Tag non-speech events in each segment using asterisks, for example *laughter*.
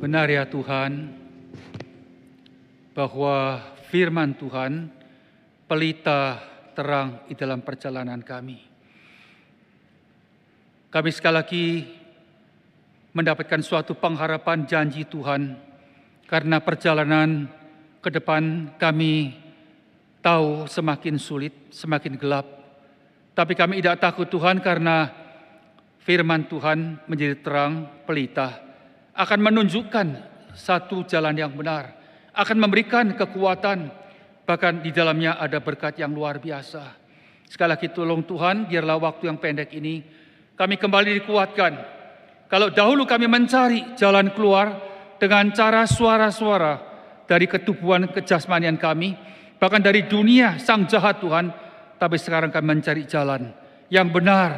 Benar ya Tuhan, bahwa firman Tuhan pelita terang di dalam perjalanan kami. Kami sekali lagi mendapatkan suatu pengharapan janji Tuhan karena perjalanan ke depan kami tahu semakin sulit, semakin gelap. Tapi kami tidak takut Tuhan karena firman Tuhan menjadi terang pelita akan menunjukkan satu jalan yang benar, akan memberikan kekuatan, bahkan di dalamnya ada berkat yang luar biasa. Sekali lagi tolong Tuhan, biarlah waktu yang pendek ini kami kembali dikuatkan. Kalau dahulu kami mencari jalan keluar dengan cara suara-suara dari ketubuhan kejasmanian kami, bahkan dari dunia sang jahat Tuhan, tapi sekarang kami mencari jalan yang benar,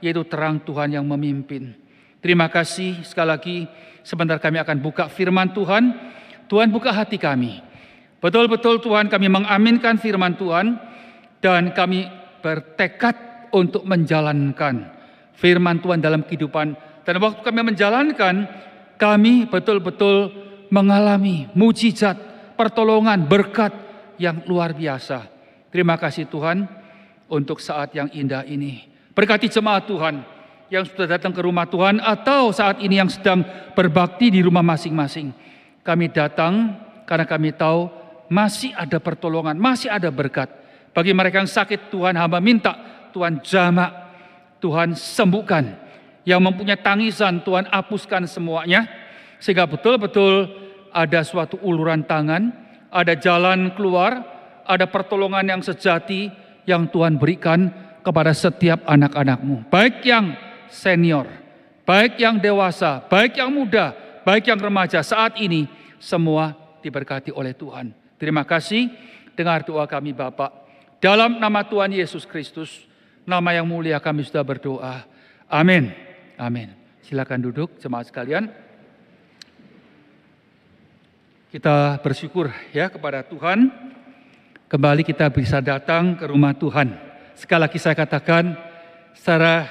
yaitu terang Tuhan yang memimpin. Terima kasih sekali lagi. Sebentar kami akan buka firman Tuhan. Tuhan buka hati kami. Betul-betul Tuhan kami mengaminkan firman Tuhan dan kami bertekad untuk menjalankan firman Tuhan dalam kehidupan. Dan waktu kami menjalankan, kami betul-betul mengalami mujizat, pertolongan, berkat yang luar biasa. Terima kasih Tuhan untuk saat yang indah ini. Berkati jemaat Tuhan yang sudah datang ke rumah Tuhan atau saat ini yang sedang berbakti di rumah masing-masing. Kami datang karena kami tahu masih ada pertolongan, masih ada berkat. Bagi mereka yang sakit Tuhan hamba minta Tuhan jamak, Tuhan sembuhkan. Yang mempunyai tangisan Tuhan hapuskan semuanya. Sehingga betul-betul ada suatu uluran tangan, ada jalan keluar, ada pertolongan yang sejati yang Tuhan berikan kepada setiap anak-anakmu. Baik yang senior, baik yang dewasa, baik yang muda, baik yang remaja. Saat ini semua diberkati oleh Tuhan. Terima kasih. Dengar doa kami Bapak. Dalam nama Tuhan Yesus Kristus, nama yang mulia kami sudah berdoa. Amin. Amin. Silakan duduk jemaat sekalian. Kita bersyukur ya kepada Tuhan. Kembali kita bisa datang ke rumah Tuhan. Sekali lagi saya katakan secara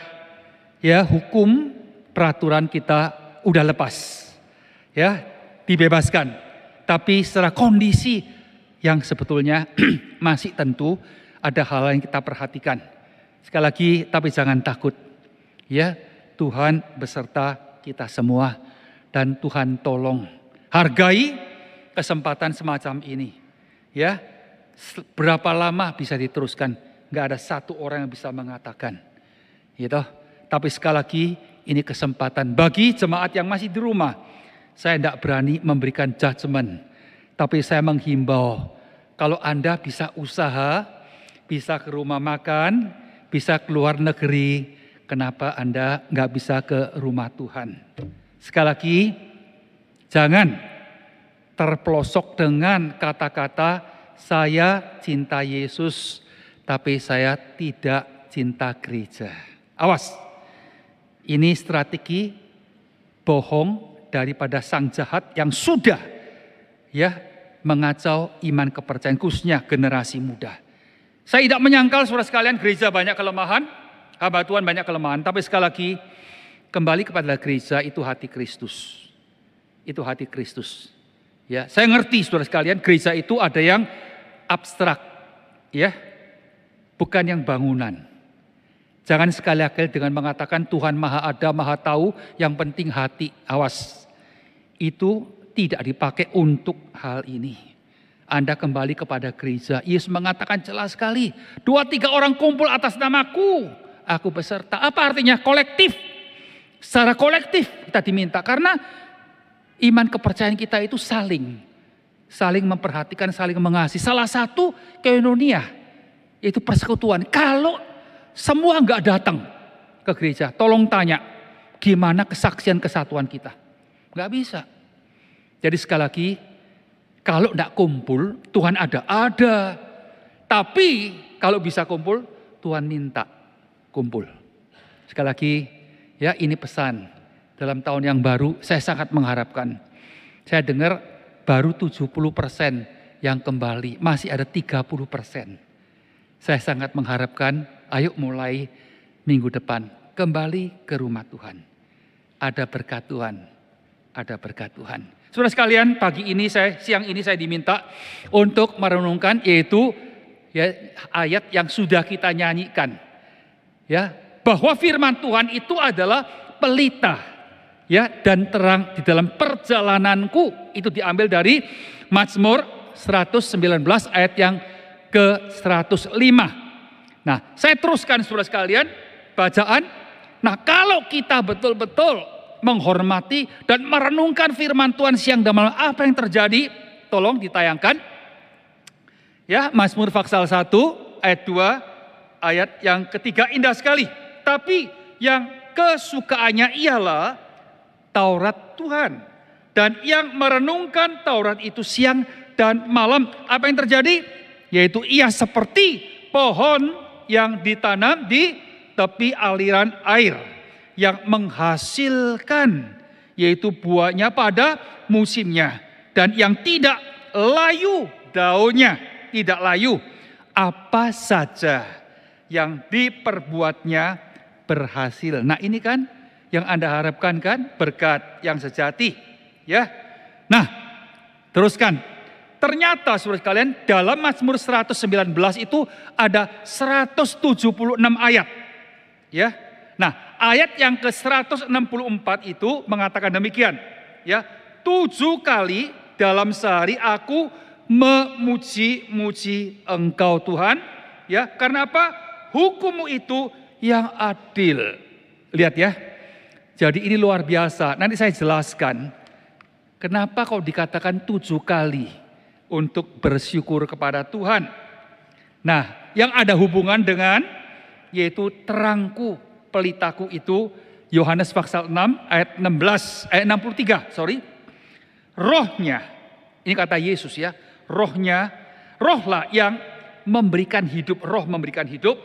ya hukum peraturan kita udah lepas. Ya, dibebaskan. Tapi secara kondisi yang sebetulnya *clears throat* masih tentu ada hal yang kita perhatikan. Sekali lagi tapi jangan takut. Ya, Tuhan beserta kita semua dan Tuhan tolong hargai kesempatan semacam ini. Ya, berapa lama bisa diteruskan? nggak ada satu orang yang bisa mengatakan. Gitu. Tapi sekali lagi ini kesempatan bagi jemaat yang masih di rumah. Saya tidak berani memberikan judgement. Tapi saya menghimbau kalau Anda bisa usaha, bisa ke rumah makan, bisa keluar negeri, kenapa Anda nggak bisa ke rumah Tuhan? Sekali lagi, jangan terpelosok dengan kata-kata saya cinta Yesus tapi saya tidak cinta gereja. Awas, ini strategi bohong daripada sang jahat yang sudah ya mengacau iman kepercayaan khususnya generasi muda. Saya tidak menyangkal saudara sekalian gereja banyak kelemahan, hamba Tuhan banyak kelemahan, tapi sekali lagi kembali kepada gereja itu hati Kristus. Itu hati Kristus. Ya, saya ngerti saudara sekalian gereja itu ada yang abstrak, ya, bukan yang bangunan. Jangan sekali-kali dengan mengatakan Tuhan Maha Ada, Maha Tahu, yang penting hati. Awas. Itu tidak dipakai untuk hal ini. Anda kembali kepada gereja. Yesus mengatakan jelas sekali. Dua tiga orang kumpul atas namaku. Aku beserta. Apa artinya? Kolektif. Secara kolektif kita diminta. Karena iman kepercayaan kita itu saling. Saling memperhatikan, saling mengasihi. Salah satu keinonia itu persekutuan. Kalau semua nggak datang ke gereja, tolong tanya gimana kesaksian kesatuan kita. Nggak bisa. Jadi sekali lagi, kalau nggak kumpul, Tuhan ada, ada. Tapi kalau bisa kumpul, Tuhan minta kumpul. Sekali lagi, ya ini pesan dalam tahun yang baru, saya sangat mengharapkan. Saya dengar baru 70 persen yang kembali, masih ada 30 persen saya sangat mengharapkan, ayo mulai minggu depan kembali ke rumah Tuhan. Ada berkat Tuhan. ada berkat Tuhan. Saudara sekalian, pagi ini saya siang ini saya diminta untuk merenungkan yaitu ya ayat yang sudah kita nyanyikan. Ya, bahwa firman Tuhan itu adalah pelita ya dan terang di dalam perjalananku itu diambil dari Mazmur 119 ayat yang ke-105. Nah, saya teruskan Saudara sekalian bacaan. Nah, kalau kita betul-betul menghormati dan merenungkan firman Tuhan siang dan malam apa yang terjadi, tolong ditayangkan. Ya, Mazmur Faksal 1 ayat 2 ayat yang ketiga indah sekali. Tapi yang kesukaannya ialah Taurat Tuhan. Dan yang merenungkan Taurat itu siang dan malam. Apa yang terjadi? Yaitu ia seperti pohon yang ditanam di tepi aliran air. Yang menghasilkan yaitu buahnya pada musimnya. Dan yang tidak layu daunnya. Tidak layu. Apa saja yang diperbuatnya berhasil. Nah ini kan yang Anda harapkan kan berkat yang sejati. Ya. Nah, teruskan. Ternyata saudara sekalian dalam Mazmur 119 itu ada 176 ayat. Ya. Nah, ayat yang ke-164 itu mengatakan demikian. Ya, tujuh kali dalam sehari aku memuji-muji Engkau Tuhan. Ya, karena apa? Hukummu itu yang adil. Lihat ya, jadi ini luar biasa. Nanti saya jelaskan kenapa kau dikatakan tujuh kali untuk bersyukur kepada Tuhan. Nah, yang ada hubungan dengan yaitu terangku, pelitaku itu Yohanes pasal 6 ayat 16 ayat 63, sorry. Rohnya, ini kata Yesus ya, rohnya, rohlah yang memberikan hidup, roh memberikan hidup,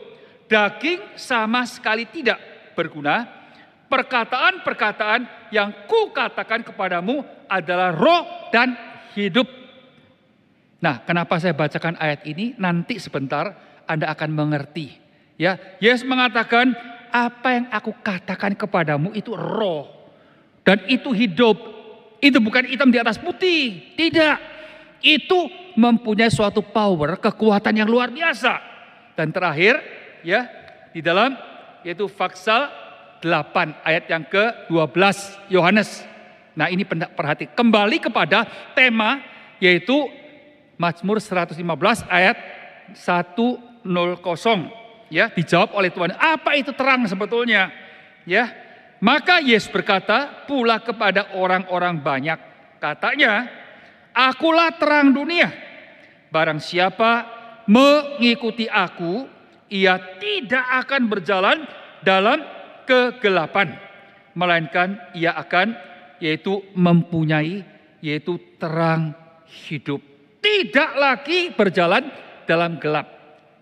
daging sama sekali tidak berguna, perkataan-perkataan yang ku katakan kepadamu adalah roh dan hidup. Nah, kenapa saya bacakan ayat ini? Nanti sebentar Anda akan mengerti. Ya, Yesus mengatakan apa yang aku katakan kepadamu itu roh dan itu hidup. Itu bukan hitam di atas putih, tidak. Itu mempunyai suatu power, kekuatan yang luar biasa. Dan terakhir, ya, di dalam yaitu faksal 8 ayat yang ke-12 Yohanes. Nah ini perhati kembali kepada tema yaitu Mazmur 115 ayat 100 ya dijawab oleh Tuhan. Apa itu terang sebetulnya? Ya maka Yesus berkata pula kepada orang-orang banyak. Katanya akulah terang dunia. Barang siapa mengikuti aku ia tidak akan berjalan dalam kegelapan, melainkan ia akan yaitu mempunyai yaitu terang hidup. Tidak lagi berjalan dalam gelap,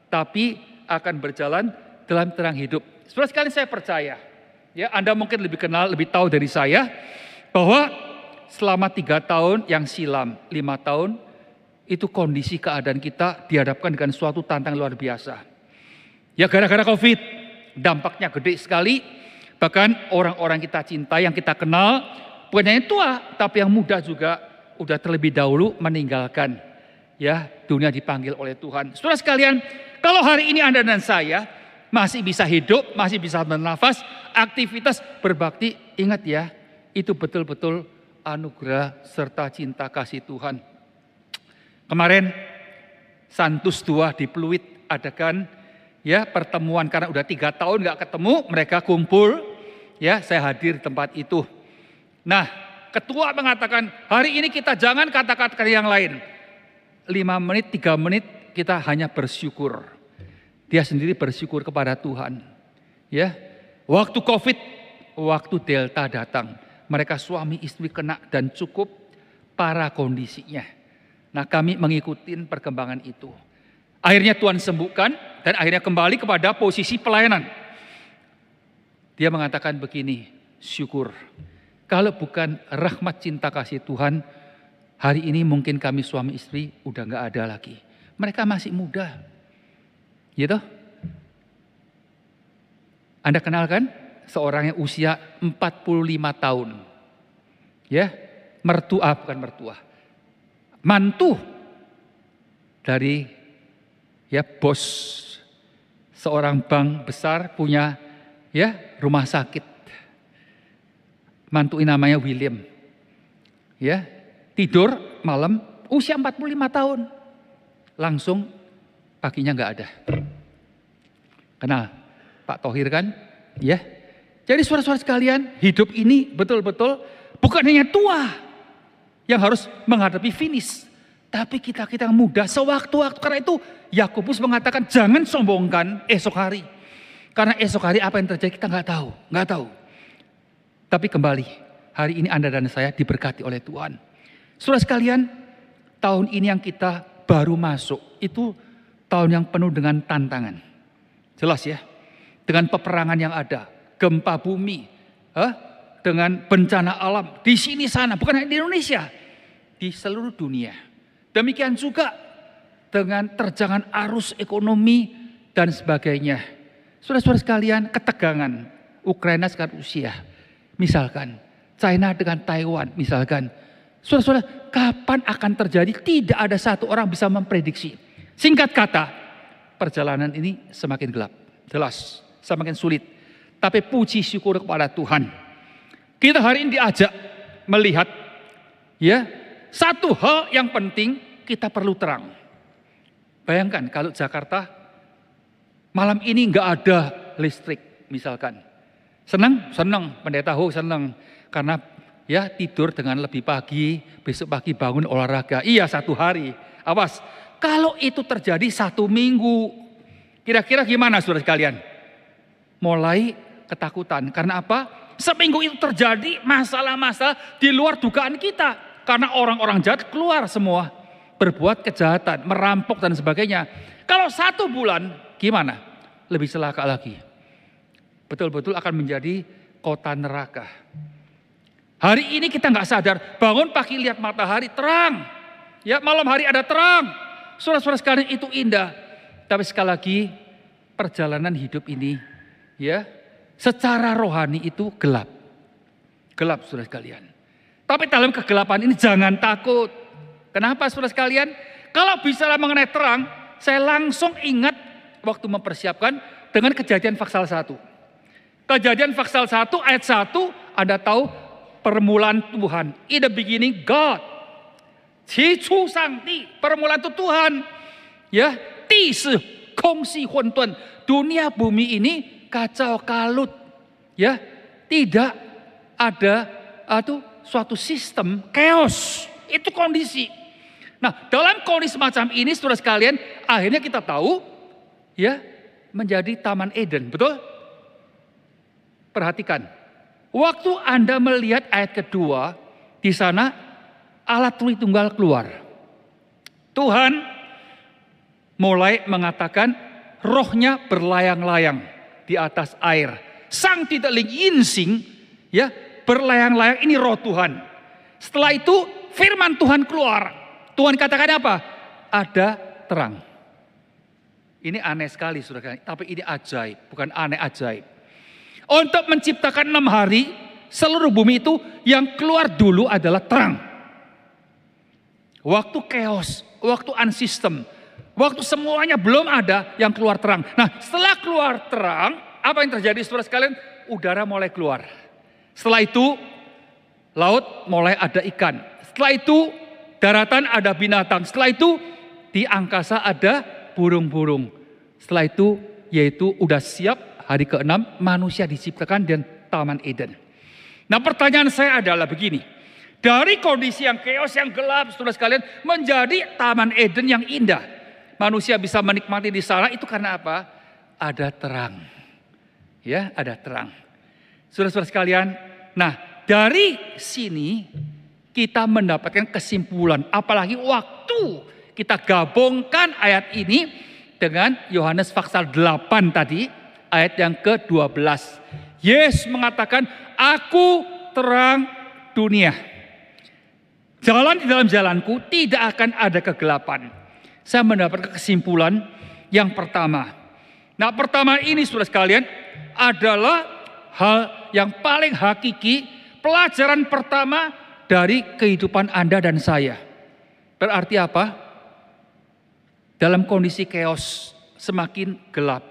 tapi akan berjalan dalam terang hidup. Sebenarnya sekali saya percaya, ya Anda mungkin lebih kenal, lebih tahu dari saya bahwa selama tiga tahun yang silam, lima tahun itu kondisi keadaan kita dihadapkan dengan suatu tantangan luar biasa. Ya gara-gara COVID, dampaknya gede sekali Bahkan orang-orang kita cinta yang kita kenal, bukan yang tua, tapi yang muda juga udah terlebih dahulu meninggalkan ya dunia dipanggil oleh Tuhan. Saudara sekalian, kalau hari ini Anda dan saya masih bisa hidup, masih bisa bernafas, aktivitas berbakti, ingat ya, itu betul-betul anugerah serta cinta kasih Tuhan. Kemarin Santus II di Pluit adakan ya pertemuan karena udah tiga tahun nggak ketemu mereka kumpul ya saya hadir di tempat itu nah ketua mengatakan hari ini kita jangan kata-kata yang lain lima menit tiga menit kita hanya bersyukur. Dia sendiri bersyukur kepada Tuhan. Ya waktu covid waktu delta datang. Mereka suami istri kena dan cukup para kondisinya. Nah kami mengikuti perkembangan itu. Akhirnya Tuhan sembuhkan dan akhirnya kembali kepada posisi pelayanan. Dia mengatakan begini, syukur. Kalau bukan rahmat cinta kasih Tuhan, hari ini mungkin kami suami istri udah nggak ada lagi. Mereka masih muda. Gitu? Anda kenal kan? Seorang yang usia 45 tahun. ya mertua bukan mertua, mantu dari ya bos seorang bank besar punya ya rumah sakit. Mantu namanya William. Ya, tidur malam usia 45 tahun. Langsung paginya nggak ada. Kenal Pak Tohir kan? Ya. Jadi suara-suara sekalian, hidup ini betul-betul bukan hanya tua yang harus menghadapi finish. Tapi kita-kita yang muda sewaktu-waktu. Karena itu Yakobus mengatakan jangan sombongkan esok hari. Karena esok hari apa yang terjadi kita nggak tahu. nggak tahu. Tapi kembali, hari ini Anda dan saya diberkati oleh Tuhan. Saudara sekalian, tahun ini yang kita baru masuk, itu tahun yang penuh dengan tantangan. Jelas ya, dengan peperangan yang ada, gempa bumi, eh, dengan bencana alam di sini sana, bukan hanya di Indonesia, di seluruh dunia. Demikian juga dengan terjangan arus ekonomi dan sebagainya. Saudara-saudara sekalian, ketegangan Ukraina sekarang Rusia. Misalkan China dengan Taiwan misalkan. Saudara-saudara, kapan akan terjadi? Tidak ada satu orang bisa memprediksi. Singkat kata, perjalanan ini semakin gelap. Jelas, semakin sulit. Tapi puji syukur kepada Tuhan. Kita hari ini diajak melihat ya satu hal yang penting kita perlu terang. Bayangkan kalau Jakarta malam ini nggak ada listrik misalkan. Senang? Senang. Pendeta Ho senang. Karena ya tidur dengan lebih pagi, besok pagi bangun olahraga. Iya satu hari. Awas, kalau itu terjadi satu minggu, kira-kira gimana saudara sekalian? Mulai ketakutan. Karena apa? Seminggu itu terjadi masalah-masalah di luar dugaan kita. Karena orang-orang jahat keluar semua. Berbuat kejahatan, merampok dan sebagainya. Kalau satu bulan gimana? Lebih celaka lagi. Betul-betul akan menjadi kota neraka. Hari ini kita nggak sadar, bangun pagi lihat matahari terang. Ya malam hari ada terang. Suara-suara sekalian itu indah. Tapi sekali lagi perjalanan hidup ini ya secara rohani itu gelap. Gelap saudara sekalian. Tapi dalam kegelapan ini jangan takut. Kenapa saudara sekalian? Kalau bicara mengenai terang, saya langsung ingat waktu mempersiapkan dengan kejadian Faksal 1. Kejadian Faksal 1 ayat 1 Anda tahu permulaan Tuhan. In the beginning God. Cicu Sangti, permulaan itu Tuhan. Ya, tisi kongsi huntun. Dunia bumi ini kacau kalut. Ya, tidak ada atau suatu sistem chaos. Itu kondisi. Nah, dalam kondisi semacam ini saudara sekalian, akhirnya kita tahu ya menjadi Taman Eden, betul? Perhatikan. Waktu Anda melihat ayat kedua, di sana alat Tritunggal keluar. Tuhan mulai mengatakan rohnya berlayang-layang di atas air. Sang tidak insing ya berlayang-layang ini roh Tuhan. Setelah itu firman Tuhan keluar. Tuhan katakan apa? Ada terang. Ini aneh sekali saudara, tapi ini ajaib, bukan aneh ajaib. Untuk menciptakan enam hari, seluruh bumi itu yang keluar dulu adalah terang. Waktu chaos, waktu unsystem, waktu semuanya belum ada yang keluar terang. Nah setelah keluar terang, apa yang terjadi saudara sekalian? Udara mulai keluar. Setelah itu laut mulai ada ikan. Setelah itu daratan ada binatang. Setelah itu di angkasa ada burung-burung. Setelah itu yaitu udah siap hari ke-6 manusia diciptakan dan Taman Eden. Nah pertanyaan saya adalah begini. Dari kondisi yang chaos, yang gelap, saudara sekalian, menjadi Taman Eden yang indah. Manusia bisa menikmati di sana itu karena apa? Ada terang. Ya, ada terang. Saudara-saudara sekalian, Nah, dari sini kita mendapatkan kesimpulan. Apalagi waktu kita gabungkan ayat ini dengan Yohanes pasal 8 tadi, ayat yang ke-12. Yesus mengatakan, aku terang dunia. Jalan di dalam jalanku tidak akan ada kegelapan. Saya mendapatkan kesimpulan yang pertama. Nah pertama ini saudara sekalian adalah hal yang paling hakiki, pelajaran pertama dari kehidupan Anda dan saya. Berarti apa? Dalam kondisi chaos semakin gelap,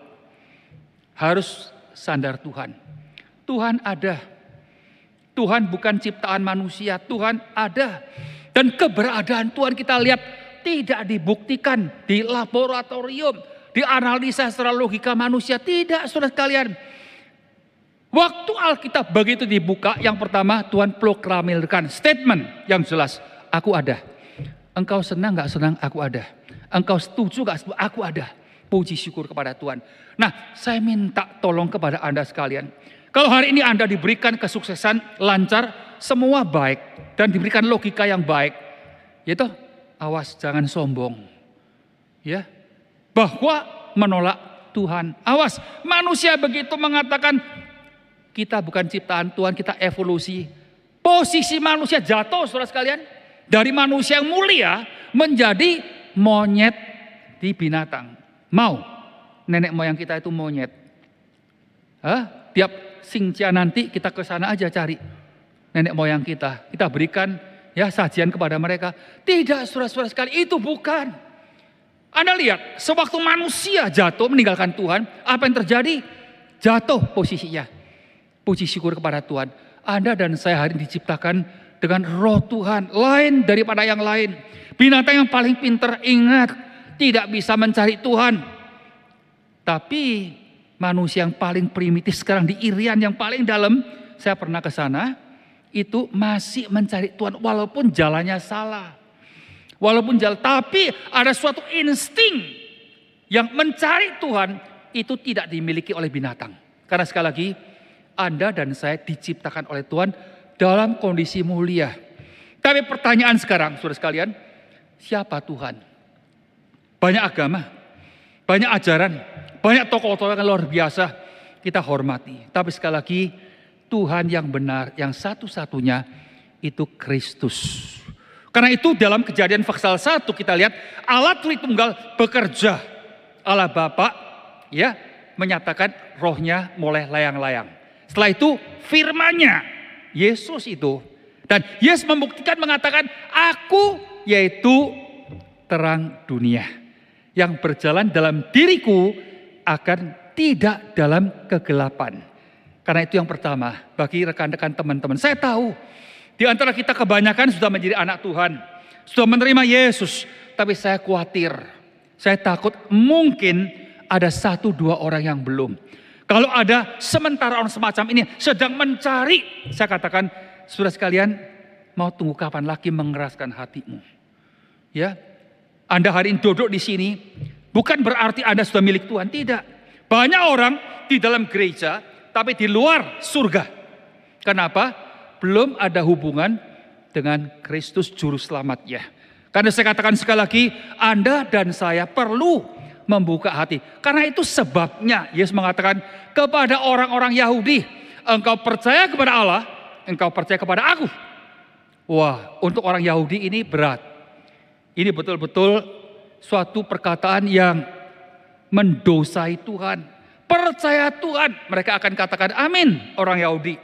harus sandar Tuhan. Tuhan ada. Tuhan bukan ciptaan manusia, Tuhan ada. Dan keberadaan Tuhan kita lihat tidak dibuktikan di laboratorium, di analisa secara logika manusia. Tidak, saudara sekalian. Waktu Alkitab begitu dibuka, yang pertama Tuhan proklamirkan statement yang jelas. Aku ada. Engkau senang gak senang? Aku ada. Engkau setuju gak setuju? Aku ada. Puji syukur kepada Tuhan. Nah, saya minta tolong kepada Anda sekalian. Kalau hari ini Anda diberikan kesuksesan lancar, semua baik dan diberikan logika yang baik, yaitu awas jangan sombong. Ya. Bahwa menolak Tuhan. Awas, manusia begitu mengatakan kita bukan ciptaan Tuhan, kita evolusi. Posisi manusia jatuh Saudara sekalian dari manusia yang mulia menjadi monyet di binatang. Mau nenek moyang kita itu monyet. Hah? Tiap singcia nanti kita ke sana aja cari nenek moyang kita. Kita berikan ya sajian kepada mereka. Tidak surat-surat sekali itu bukan. Anda lihat, sewaktu manusia jatuh meninggalkan Tuhan, apa yang terjadi? Jatuh posisinya. Puji syukur kepada Tuhan. Anda dan saya hari ini diciptakan dengan roh Tuhan, lain daripada yang lain. Binatang yang paling pintar ingat, tidak bisa mencari Tuhan. Tapi manusia yang paling primitif sekarang di Irian yang paling dalam, saya pernah ke sana, itu masih mencari Tuhan walaupun jalannya salah. Walaupun jalan, tapi ada suatu insting yang mencari Tuhan itu tidak dimiliki oleh binatang. Karena sekali lagi, Anda dan saya diciptakan oleh Tuhan dalam kondisi mulia. Tapi pertanyaan sekarang, saudara sekalian, siapa Tuhan? Banyak agama, banyak ajaran, banyak tokoh-tokoh yang luar biasa kita hormati. Tapi sekali lagi Tuhan yang benar, yang satu-satunya itu Kristus. Karena itu dalam kejadian pasal 1 kita lihat Allah Tritunggal bekerja. Allah Bapa ya menyatakan rohnya mulai layang-layang. Setelah itu firmannya Yesus itu dan Yesus membuktikan mengatakan aku yaitu terang dunia yang berjalan dalam diriku akan tidak dalam kegelapan. Karena itu yang pertama bagi rekan-rekan teman-teman. Saya tahu di antara kita kebanyakan sudah menjadi anak Tuhan. Sudah menerima Yesus. Tapi saya khawatir. Saya takut mungkin ada satu dua orang yang belum. Kalau ada sementara orang semacam ini sedang mencari. Saya katakan sudah sekalian mau tunggu kapan lagi mengeraskan hatimu. Ya, anda hari ini duduk di sini, bukan berarti Anda sudah milik Tuhan, tidak. Banyak orang di dalam gereja, tapi di luar surga. Kenapa? Belum ada hubungan dengan Kristus Juru Selamatnya. Karena saya katakan sekali lagi, Anda dan saya perlu membuka hati. Karena itu sebabnya Yesus mengatakan kepada orang-orang Yahudi, engkau percaya kepada Allah, engkau percaya kepada aku. Wah, untuk orang Yahudi ini berat. Ini betul-betul suatu perkataan yang mendosai Tuhan. Percaya Tuhan, mereka akan katakan amin orang Yahudi.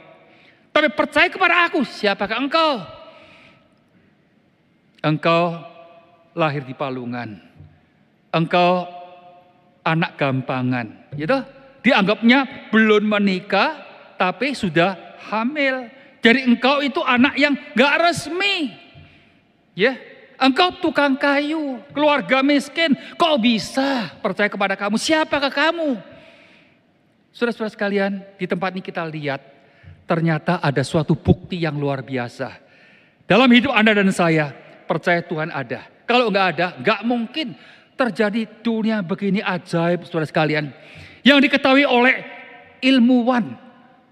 Tapi percaya kepada aku, siapakah engkau? Engkau lahir di palungan. Engkau anak gampangan. Gitu? Dianggapnya belum menikah, tapi sudah hamil. Jadi engkau itu anak yang gak resmi. Ya, Engkau tukang kayu, keluarga miskin, kok bisa percaya kepada kamu? Siapakah kamu? Saudara-saudara sekalian, di tempat ini kita lihat ternyata ada suatu bukti yang luar biasa. Dalam hidup Anda dan saya, percaya Tuhan ada. Kalau enggak ada, enggak mungkin terjadi dunia begini ajaib, saudara sekalian. Yang diketahui oleh ilmuwan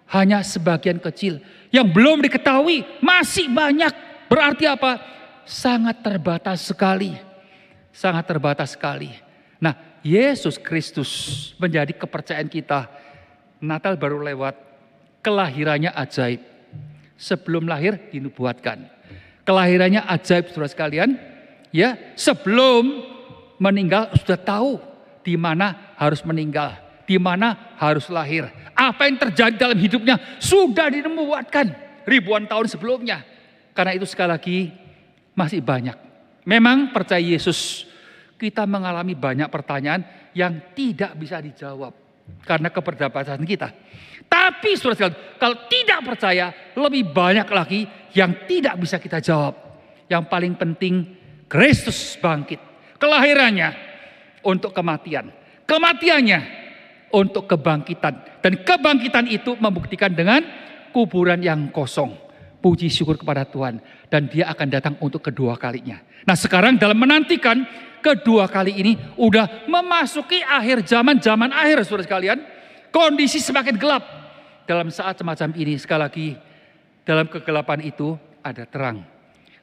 hanya sebagian kecil. Yang belum diketahui masih banyak. Berarti apa? Sangat terbatas sekali. Sangat terbatas sekali. Nah, Yesus Kristus menjadi kepercayaan kita. Natal baru lewat, kelahirannya ajaib. Sebelum lahir dinubuatkan. Kelahirannya ajaib saudara sekalian. Ya, sebelum meninggal sudah tahu di mana harus meninggal, di mana harus lahir. Apa yang terjadi dalam hidupnya sudah dinubuatkan ribuan tahun sebelumnya. Karena itu sekali lagi masih banyak. Memang percaya Yesus kita mengalami banyak pertanyaan yang tidak bisa dijawab karena keberbatasan kita. Tapi saudara sekalian, kalau tidak percaya lebih banyak lagi yang tidak bisa kita jawab. Yang paling penting Kristus bangkit. Kelahirannya untuk kematian. Kematiannya untuk kebangkitan. Dan kebangkitan itu membuktikan dengan kuburan yang kosong. Puji syukur kepada Tuhan. Dan dia akan datang untuk kedua kalinya. Nah sekarang dalam menantikan kedua kali ini udah memasuki akhir zaman, zaman akhir saudara sekalian. Kondisi semakin gelap. Dalam saat semacam ini sekali lagi dalam kegelapan itu ada terang.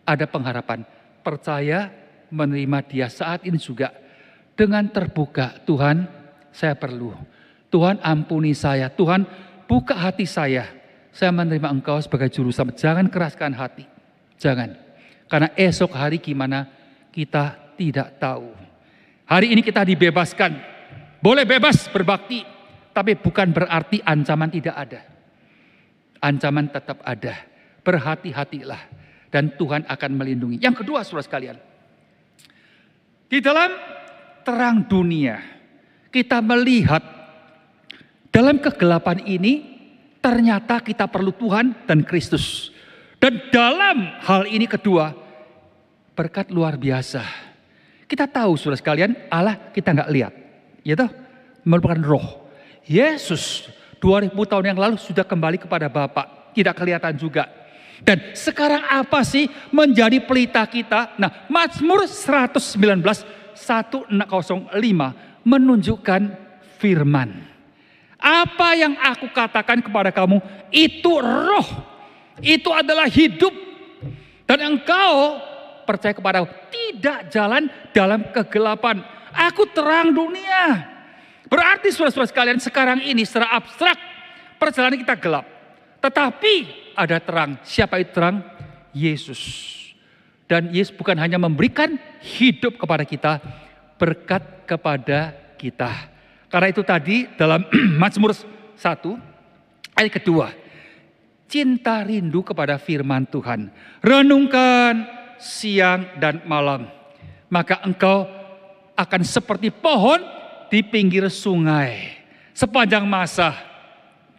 Ada pengharapan. Percaya menerima dia saat ini juga. Dengan terbuka Tuhan saya perlu. Tuhan ampuni saya. Tuhan buka hati saya. Saya menerima engkau sebagai juru selamat. Jangan keraskan hati. Jangan. Karena esok hari gimana kita tidak tahu. Hari ini kita dibebaskan. Boleh bebas berbakti. Tapi bukan berarti ancaman tidak ada. Ancaman tetap ada. Berhati-hatilah. Dan Tuhan akan melindungi. Yang kedua saudara sekalian. Di dalam terang dunia. Kita melihat. Dalam kegelapan ini. Ternyata kita perlu Tuhan dan Kristus. Dan dalam hal ini kedua, berkat luar biasa. Kita tahu saudara sekalian, Allah kita nggak lihat. Ya toh, merupakan roh. Yesus 2000 tahun yang lalu sudah kembali kepada Bapa, tidak kelihatan juga. Dan sekarang apa sih menjadi pelita kita? Nah, Mazmur 119 105 menunjukkan firman. Apa yang aku katakan kepada kamu itu roh itu adalah hidup. Dan engkau percaya kepada tidak jalan dalam kegelapan. Aku terang dunia. Berarti saudara-saudara sekalian sekarang ini secara abstrak perjalanan kita gelap. Tetapi ada terang. Siapa itu terang? Yesus. Dan Yesus bukan hanya memberikan hidup kepada kita, berkat kepada kita. Karena itu tadi dalam *clears throat* Mazmur 1 ayat kedua cinta rindu kepada firman Tuhan. Renungkan siang dan malam. Maka engkau akan seperti pohon di pinggir sungai. Sepanjang masa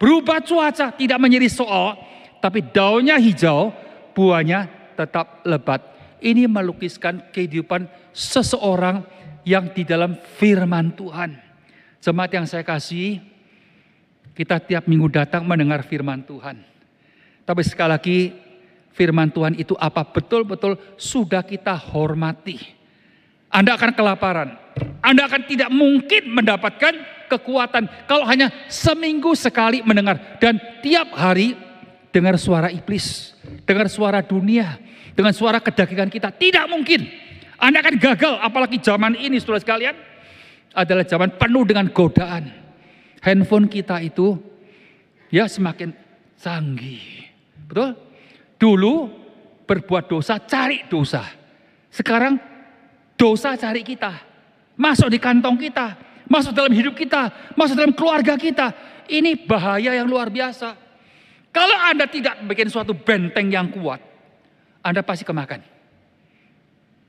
berubah cuaca tidak menjadi soal. Tapi daunnya hijau, buahnya tetap lebat. Ini melukiskan kehidupan seseorang yang di dalam firman Tuhan. Jemaat yang saya kasih, kita tiap minggu datang mendengar firman Tuhan. Tapi sekali lagi firman Tuhan itu apa betul-betul sudah kita hormati. Anda akan kelaparan. Anda akan tidak mungkin mendapatkan kekuatan kalau hanya seminggu sekali mendengar dan tiap hari dengar suara iblis, dengar suara dunia, dengan suara kedagingan kita. Tidak mungkin. Anda akan gagal apalagi zaman ini saudara sekalian adalah zaman penuh dengan godaan. Handphone kita itu ya semakin canggih. Betul? Dulu berbuat dosa cari dosa. Sekarang dosa cari kita. Masuk di kantong kita. Masuk dalam hidup kita. Masuk dalam keluarga kita. Ini bahaya yang luar biasa. Kalau Anda tidak bikin suatu benteng yang kuat. Anda pasti kemakan.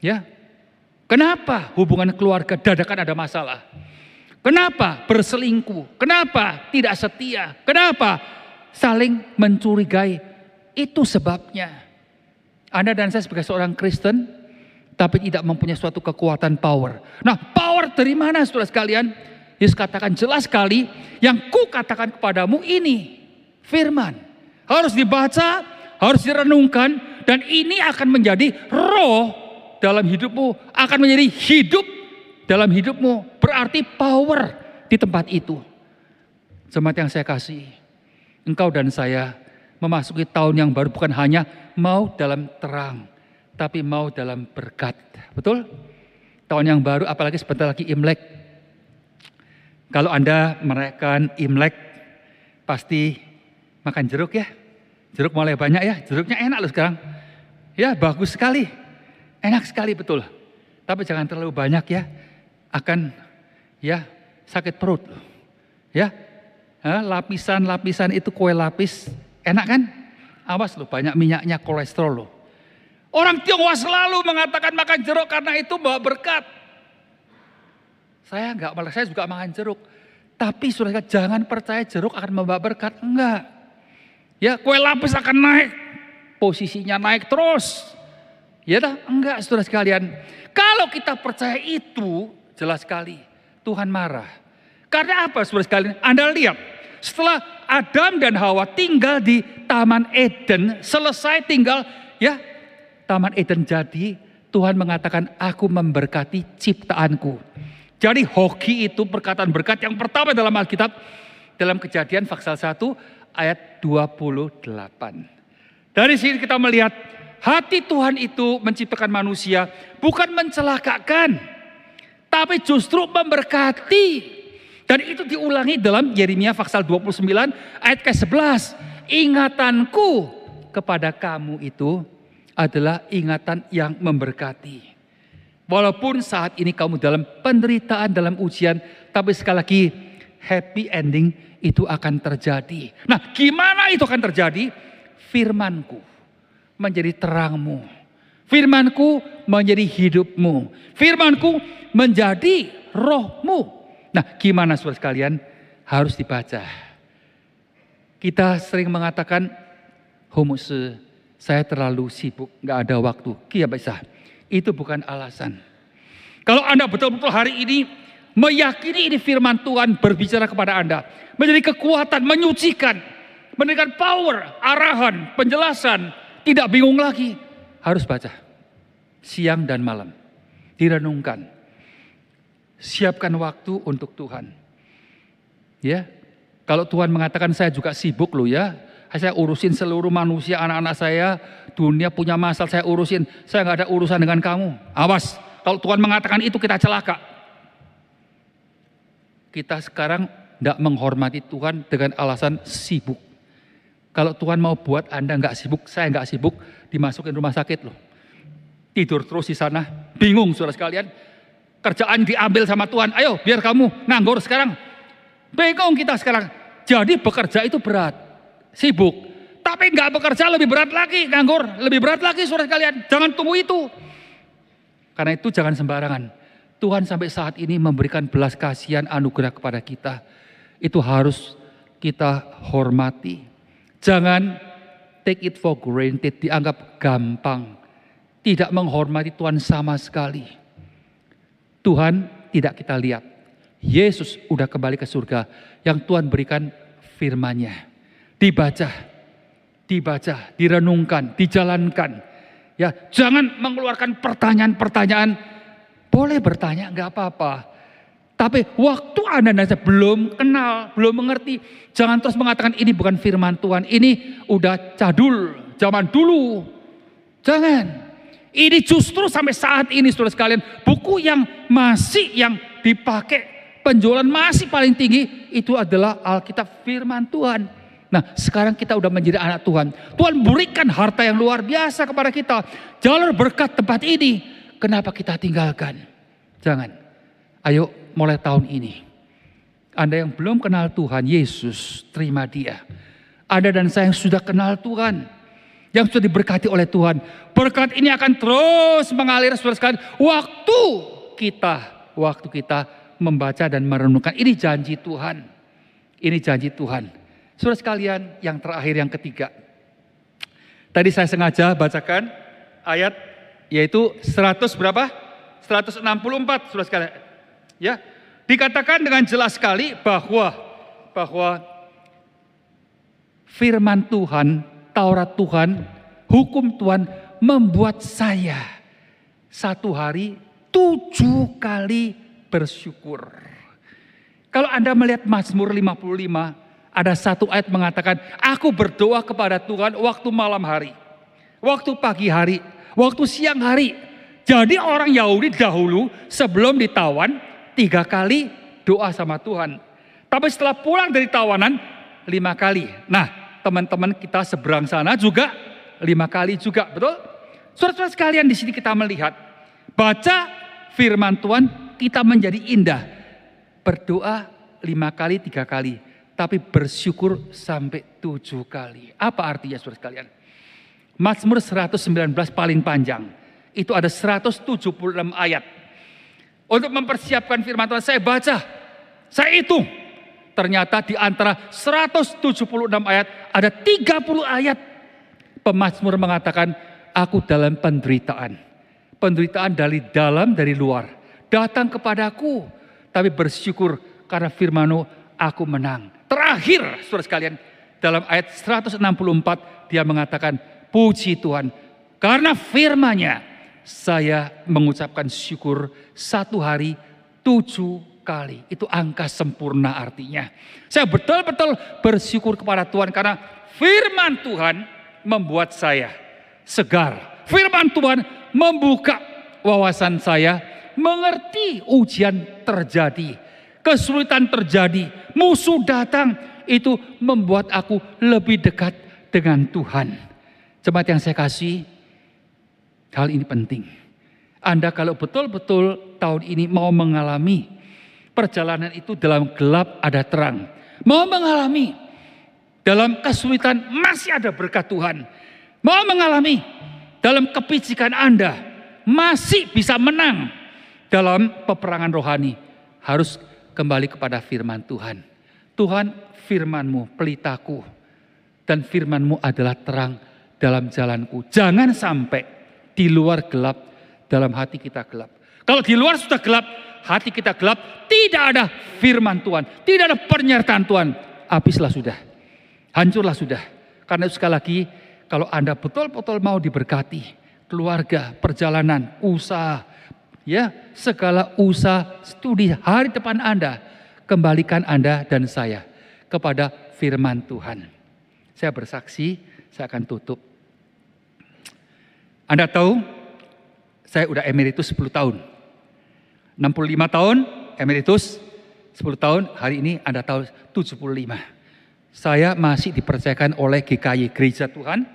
Ya. Kenapa hubungan keluarga dadakan ada masalah? Kenapa berselingkuh? Kenapa tidak setia? Kenapa saling mencurigai? Itu sebabnya. Anda dan saya sebagai seorang Kristen, tapi tidak mempunyai suatu kekuatan power. Nah, power dari mana saudara sekalian? Yesus katakan jelas sekali, yang ku katakan kepadamu ini, firman. Harus dibaca, harus direnungkan, dan ini akan menjadi roh dalam hidupmu, akan menjadi hidup dalam hidupmu. Berarti power di tempat itu. Jemaat yang saya kasih, engkau dan saya memasuki tahun yang baru bukan hanya mau dalam terang, tapi mau dalam berkat. Betul? Tahun yang baru apalagi sebentar lagi Imlek. Kalau Anda merayakan Imlek, pasti makan jeruk ya. Jeruk mulai banyak ya, jeruknya enak loh sekarang. Ya bagus sekali, enak sekali betul. Tapi jangan terlalu banyak ya, akan ya sakit perut. Ya, lapisan-lapisan itu kue lapis Enak kan? Awas loh banyak minyaknya kolesterol loh. Orang Tionghoa selalu mengatakan makan jeruk karena itu bawa berkat. Saya enggak, malah saya juga makan jeruk. Tapi saudara jangan percaya jeruk akan membawa berkat. Enggak. Ya kue lapis akan naik. Posisinya naik terus. Ya dah, enggak saudara sekalian. Kalau kita percaya itu, jelas sekali Tuhan marah. Karena apa saudara sekalian? Anda lihat, setelah Adam dan Hawa tinggal di Taman Eden, selesai tinggal ya Taman Eden jadi, Tuhan mengatakan aku memberkati ciptaanku. Jadi hoki itu perkataan berkat yang pertama dalam Alkitab. Dalam kejadian Faksal 1 ayat 28. Dari sini kita melihat hati Tuhan itu menciptakan manusia bukan mencelakakan. Tapi justru memberkati. Dan itu diulangi dalam Yeremia Faksal 29 ayat ke-11. Ingatanku kepada kamu itu adalah ingatan yang memberkati. Walaupun saat ini kamu dalam penderitaan, dalam ujian, tapi sekali lagi happy ending itu akan terjadi. Nah, gimana itu akan terjadi? Firmanku menjadi terangmu. Firmanku menjadi hidupmu. Firmanku menjadi rohmu. Nah, gimana saudara sekalian? Harus dibaca. Kita sering mengatakan, homose saya terlalu sibuk, nggak ada waktu. Kia bisa. Itu bukan alasan. Kalau Anda betul-betul hari ini meyakini ini firman Tuhan berbicara kepada Anda. Menjadi kekuatan, menyucikan. Memberikan power, arahan, penjelasan. Tidak bingung lagi. Harus baca. Siang dan malam. Direnungkan. Siapkan waktu untuk Tuhan. Ya, kalau Tuhan mengatakan saya juga sibuk loh ya, saya urusin seluruh manusia, anak-anak saya, dunia punya masalah saya urusin. Saya nggak ada urusan dengan kamu. Awas, kalau Tuhan mengatakan itu kita celaka. Kita sekarang tidak menghormati Tuhan dengan alasan sibuk. Kalau Tuhan mau buat Anda nggak sibuk, saya nggak sibuk, dimasukin rumah sakit loh. Tidur terus di sana, bingung saudara sekalian. Kerjaan diambil sama Tuhan, ayo biar kamu nganggur sekarang. Bingung kita sekarang. Jadi bekerja itu berat sibuk. Tapi nggak bekerja lebih berat lagi, nganggur, lebih berat lagi saudara sekalian. Jangan tunggu itu. Karena itu jangan sembarangan. Tuhan sampai saat ini memberikan belas kasihan anugerah kepada kita. Itu harus kita hormati. Jangan take it for granted, dianggap gampang. Tidak menghormati Tuhan sama sekali. Tuhan tidak kita lihat. Yesus udah kembali ke surga. Yang Tuhan berikan firman-Nya dibaca, dibaca, direnungkan, dijalankan. Ya, jangan mengeluarkan pertanyaan-pertanyaan. Boleh bertanya, nggak apa-apa. Tapi waktu Anda nanti belum kenal, belum mengerti, jangan terus mengatakan ini bukan firman Tuhan, ini udah cadul, zaman dulu. Jangan. Ini justru sampai saat ini saudara sekalian, buku yang masih yang dipakai penjualan masih paling tinggi itu adalah Alkitab firman Tuhan. Nah sekarang kita udah menjadi anak Tuhan. Tuhan berikan harta yang luar biasa kepada kita. Jalur berkat tempat ini. Kenapa kita tinggalkan? Jangan. Ayo mulai tahun ini. Anda yang belum kenal Tuhan, Yesus, terima dia. Anda dan saya yang sudah kenal Tuhan. Yang sudah diberkati oleh Tuhan. Berkat ini akan terus mengalir sekalian. Waktu kita, waktu kita membaca dan merenungkan. Ini janji Tuhan. Ini janji Tuhan. Saudara sekalian, yang terakhir yang ketiga. Tadi saya sengaja bacakan ayat yaitu 100 berapa? 164 Saudara sekalian. Ya. Dikatakan dengan jelas sekali bahwa bahwa firman Tuhan, Taurat Tuhan, hukum Tuhan membuat saya satu hari tujuh kali bersyukur. Kalau Anda melihat Mazmur 55, ada satu ayat mengatakan, aku berdoa kepada Tuhan waktu malam hari, waktu pagi hari, waktu siang hari. Jadi orang Yahudi dahulu sebelum ditawan tiga kali doa sama Tuhan. Tapi setelah pulang dari tawanan lima kali. Nah teman-teman kita seberang sana juga lima kali juga, betul? Surat-surat sekalian di sini kita melihat baca firman Tuhan kita menjadi indah. Berdoa lima kali, tiga kali tapi bersyukur sampai tujuh kali. Apa artinya saudara sekalian? Mazmur 119 paling panjang. Itu ada 176 ayat. Untuk mempersiapkan firman Tuhan saya baca. Saya hitung. Ternyata di antara 176 ayat ada 30 ayat. Pemazmur mengatakan aku dalam penderitaan. Penderitaan dari dalam, dari luar. Datang kepadaku. Tapi bersyukur karena firmanu aku menang. Terakhir, saudara sekalian, dalam ayat 164 dia mengatakan, puji Tuhan. Karena firmanya saya mengucapkan syukur satu hari tujuh kali. Itu angka sempurna artinya. Saya betul-betul bersyukur kepada Tuhan karena firman Tuhan membuat saya segar. Firman Tuhan membuka wawasan saya, mengerti ujian terjadi, kesulitan terjadi, musuh datang, itu membuat aku lebih dekat dengan Tuhan. Jemaat yang saya kasih, hal ini penting. Anda kalau betul-betul tahun ini mau mengalami perjalanan itu dalam gelap ada terang. Mau mengalami dalam kesulitan masih ada berkat Tuhan. Mau mengalami dalam kepicikan Anda masih bisa menang dalam peperangan rohani. Harus kembali kepada firman Tuhan. Tuhan firmanmu pelitaku dan firmanmu adalah terang dalam jalanku. Jangan sampai di luar gelap dalam hati kita gelap. Kalau di luar sudah gelap, hati kita gelap, tidak ada firman Tuhan, tidak ada pernyataan Tuhan, habislah sudah. Hancurlah sudah. Karena itu sekali lagi, kalau Anda betul-betul mau diberkati, keluarga, perjalanan, usaha, ya, segala usaha, studi hari depan Anda, kembalikan Anda dan saya kepada firman Tuhan. Saya bersaksi, saya akan tutup. Anda tahu, saya udah emeritus 10 tahun. 65 tahun, emeritus 10 tahun, hari ini Anda tahu 75 saya masih dipercayakan oleh GKI Gereja Tuhan,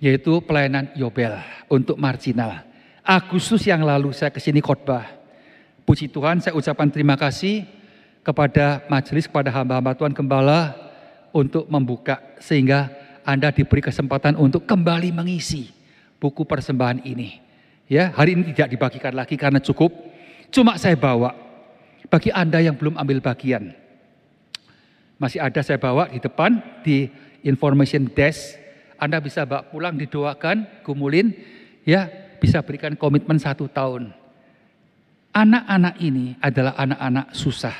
yaitu pelayanan Yobel untuk marginal. Agustus yang lalu saya ke sini khotbah. Puji Tuhan, saya ucapkan terima kasih kepada majelis, kepada hamba-hamba Tuhan Gembala untuk membuka sehingga Anda diberi kesempatan untuk kembali mengisi buku persembahan ini. Ya, hari ini tidak dibagikan lagi karena cukup. Cuma saya bawa bagi Anda yang belum ambil bagian masih ada saya bawa di depan di information desk. Anda bisa bawa pulang didoakan, gumulin, ya bisa berikan komitmen satu tahun. Anak-anak ini adalah anak-anak susah.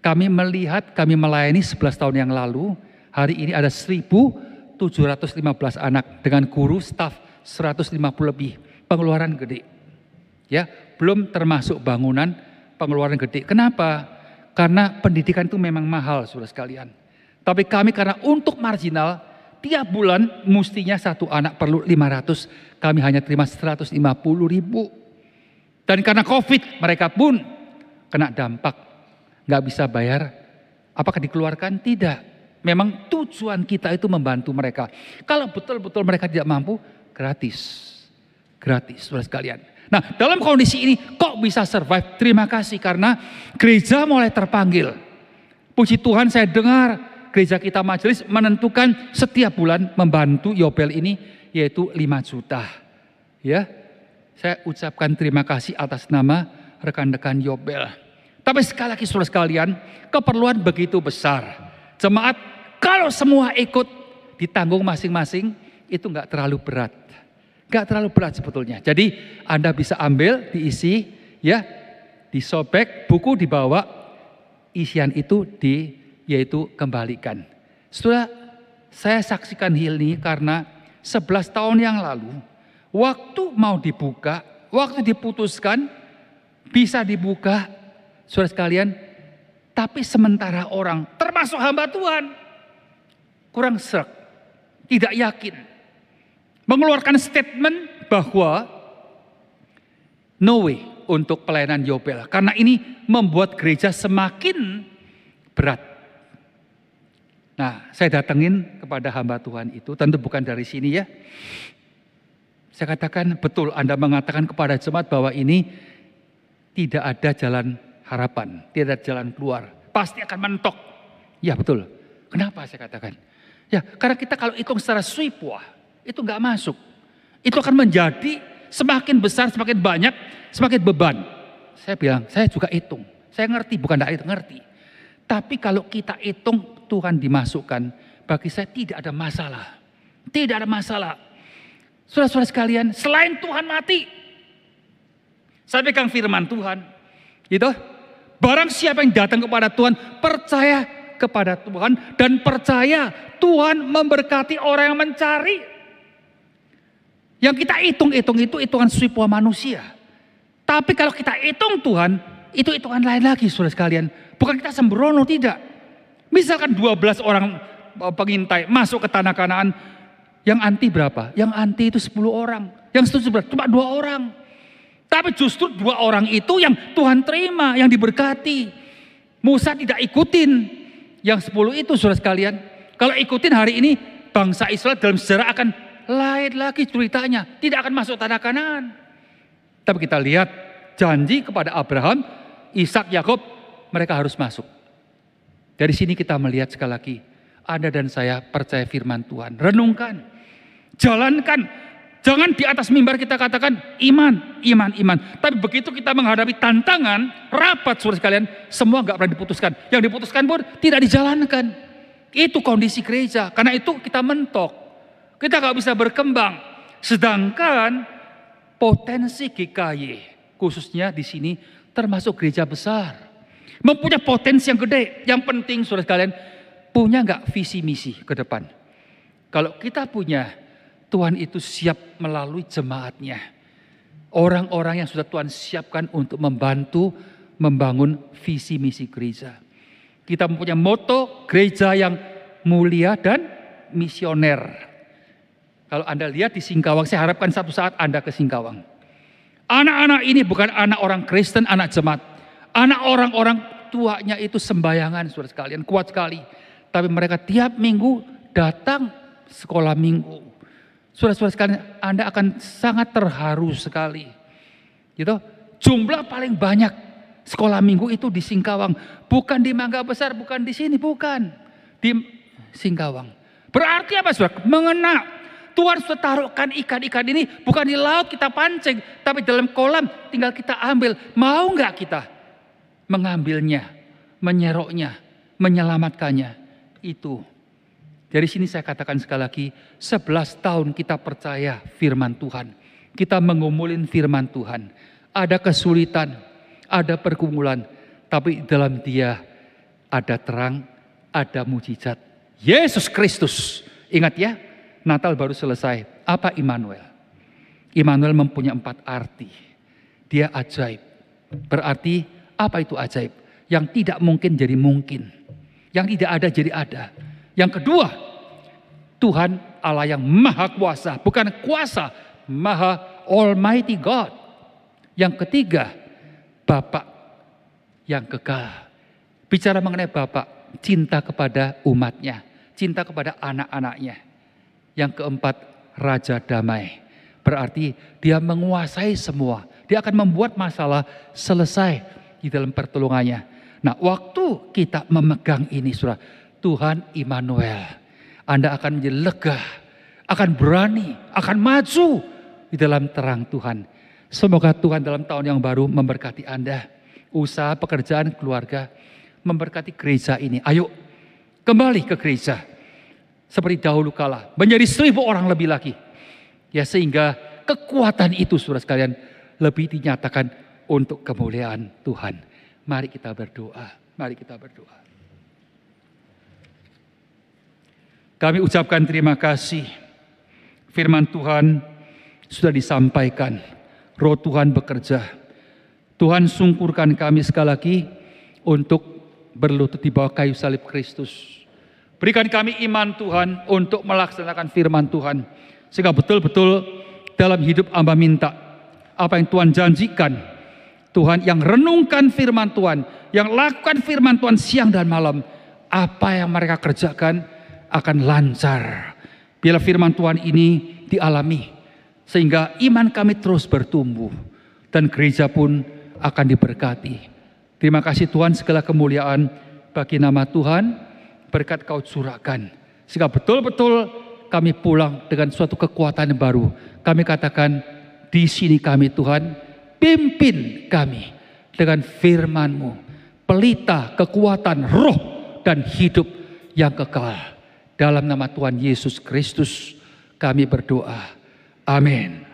Kami melihat, kami melayani 11 tahun yang lalu, hari ini ada 1.715 anak dengan guru, staf 150 lebih. Pengeluaran gede. Ya, belum termasuk bangunan, pengeluaran gede. Kenapa? Karena pendidikan itu memang mahal, saudara sekalian. Tapi kami karena untuk marginal, tiap bulan mestinya satu anak perlu 500, kami hanya terima 150 ribu. Dan karena COVID mereka pun kena dampak, nggak bisa bayar. Apakah dikeluarkan? Tidak. Memang tujuan kita itu membantu mereka. Kalau betul-betul mereka tidak mampu, gratis. Gratis, saudara sekalian. Nah dalam kondisi ini kok bisa survive? Terima kasih karena gereja mulai terpanggil. Puji Tuhan saya dengar gereja kita majelis menentukan setiap bulan membantu Yobel ini yaitu 5 juta. Ya, saya ucapkan terima kasih atas nama rekan-rekan Yobel. Tapi sekali lagi saudara sekalian, keperluan begitu besar. Jemaat kalau semua ikut ditanggung masing-masing itu nggak terlalu berat. Gak terlalu berat sebetulnya. Jadi Anda bisa ambil, diisi, ya, disobek, buku dibawa, isian itu di yaitu kembalikan. Setelah saya saksikan hal ini karena 11 tahun yang lalu, waktu mau dibuka, waktu diputuskan, bisa dibuka, saudara sekalian, tapi sementara orang, termasuk hamba Tuhan, kurang serak, tidak yakin mengeluarkan statement bahwa no way untuk pelayanan Yobel. Karena ini membuat gereja semakin berat. Nah, saya datengin kepada hamba Tuhan itu, tentu bukan dari sini ya. Saya katakan betul Anda mengatakan kepada jemaat bahwa ini tidak ada jalan harapan, tidak ada jalan keluar. Pasti akan mentok. Ya betul. Kenapa saya katakan? Ya karena kita kalau hitung secara sweep wah Itu nggak masuk. Itu akan menjadi semakin besar, semakin banyak, semakin beban. Saya bilang, saya juga hitung. Saya ngerti, bukan tidak ngerti. Tapi kalau kita hitung Tuhan dimasukkan, bagi saya tidak ada masalah. Tidak ada masalah. Saudara-saudara sekalian, selain Tuhan mati, saya pegang firman Tuhan. Gitu. Barang siapa yang datang kepada Tuhan, percaya kepada Tuhan dan percaya Tuhan memberkati orang yang mencari. Yang kita hitung-hitung itu hitungan swipo manusia. Tapi kalau kita hitung Tuhan, itu hitungan lain lagi saudara sekalian. Bukan kita sembrono, tidak. Misalkan 12 orang eh, pengintai masuk ke tanah kanaan, yang anti berapa? Yang anti itu 10 orang. Yang setuju berapa? Cuma dua orang. Tapi justru dua orang itu yang Tuhan terima, yang diberkati. Musa tidak ikutin. Yang sepuluh itu saudara sekalian. Kalau ikutin hari ini, bangsa Israel dalam sejarah akan lain lagi ceritanya. Tidak akan masuk tanah kanan. Tapi kita lihat janji kepada Abraham, Ishak, Yakob, mereka harus masuk. Dari sini kita melihat sekali lagi, Anda dan saya percaya firman Tuhan. Renungkan, jalankan Jangan di atas mimbar kita katakan iman, iman, iman. Tapi begitu kita menghadapi tantangan, rapat surat sekalian, semua nggak pernah diputuskan. Yang diputuskan pun tidak dijalankan. Itu kondisi gereja. Karena itu kita mentok. Kita nggak bisa berkembang. Sedangkan potensi GKY, khususnya di sini termasuk gereja besar. Mempunyai potensi yang gede. Yang penting surat sekalian, punya nggak visi misi ke depan. Kalau kita punya Tuhan itu siap melalui jemaatnya. Orang-orang yang sudah Tuhan siapkan untuk membantu membangun visi misi gereja. Kita mempunyai moto gereja yang mulia dan misioner. Kalau Anda lihat di Singkawang, saya harapkan satu saat Anda ke Singkawang. Anak-anak ini bukan anak orang Kristen, anak jemaat. Anak orang-orang tuanya itu sembayangan, saudara sekalian, kuat sekali. Tapi mereka tiap minggu datang sekolah minggu. Saudara-saudara sekalian, Anda akan sangat terharu sekali. Gitu. Jumlah paling banyak sekolah minggu itu di Singkawang. Bukan di Mangga Besar, bukan di sini, bukan. Di Singkawang. Berarti apa saudara? Mengena. Tuhan sudah taruhkan ikan-ikan ini bukan di laut kita pancing. Tapi dalam kolam tinggal kita ambil. Mau nggak kita mengambilnya, menyeroknya, menyelamatkannya? Itu dari sini saya katakan sekali lagi, 11 tahun kita percaya firman Tuhan. Kita mengumulin firman Tuhan. Ada kesulitan, ada pergumulan, tapi dalam dia ada terang, ada mujizat. Yesus Kristus. Ingat ya, Natal baru selesai. Apa Immanuel? Immanuel mempunyai empat arti. Dia ajaib. Berarti apa itu ajaib? Yang tidak mungkin jadi mungkin. Yang tidak ada jadi ada yang kedua, Tuhan Allah yang maha kuasa, bukan kuasa, maha almighty God. Yang ketiga, Bapak yang kekal. Bicara mengenai Bapak, cinta kepada umatnya, cinta kepada anak-anaknya. Yang keempat, Raja Damai. Berarti dia menguasai semua. Dia akan membuat masalah selesai di dalam pertolongannya. Nah waktu kita memegang ini surah, Tuhan Immanuel. Anda akan menjadi lega, akan berani, akan maju di dalam terang Tuhan. Semoga Tuhan dalam tahun yang baru memberkati Anda. Usaha, pekerjaan, keluarga. Memberkati gereja ini. Ayo kembali ke gereja. Seperti dahulu kala. Menjadi seribu orang lebih lagi. Ya sehingga kekuatan itu saudara sekalian lebih dinyatakan untuk kemuliaan Tuhan. Mari kita berdoa. Mari kita berdoa. Kami ucapkan terima kasih. Firman Tuhan sudah disampaikan. Roh Tuhan bekerja. Tuhan sungkurkan kami sekali lagi untuk berlutut di bawah kayu salib Kristus. Berikan kami iman Tuhan untuk melaksanakan firman Tuhan. Sehingga betul-betul dalam hidup amba minta apa yang Tuhan janjikan. Tuhan yang renungkan firman Tuhan, yang lakukan firman Tuhan siang dan malam. Apa yang mereka kerjakan, akan lancar. Bila firman Tuhan ini dialami, sehingga iman kami terus bertumbuh, dan gereja pun akan diberkati. Terima kasih Tuhan segala kemuliaan bagi nama Tuhan, berkat kau curahkan. Sehingga betul-betul kami pulang dengan suatu kekuatan yang baru. Kami katakan, di sini kami Tuhan, pimpin kami dengan firman-Mu. Pelita, kekuatan, roh, dan hidup yang kekal. Dalam nama Tuhan Yesus Kristus kami berdoa. Amin.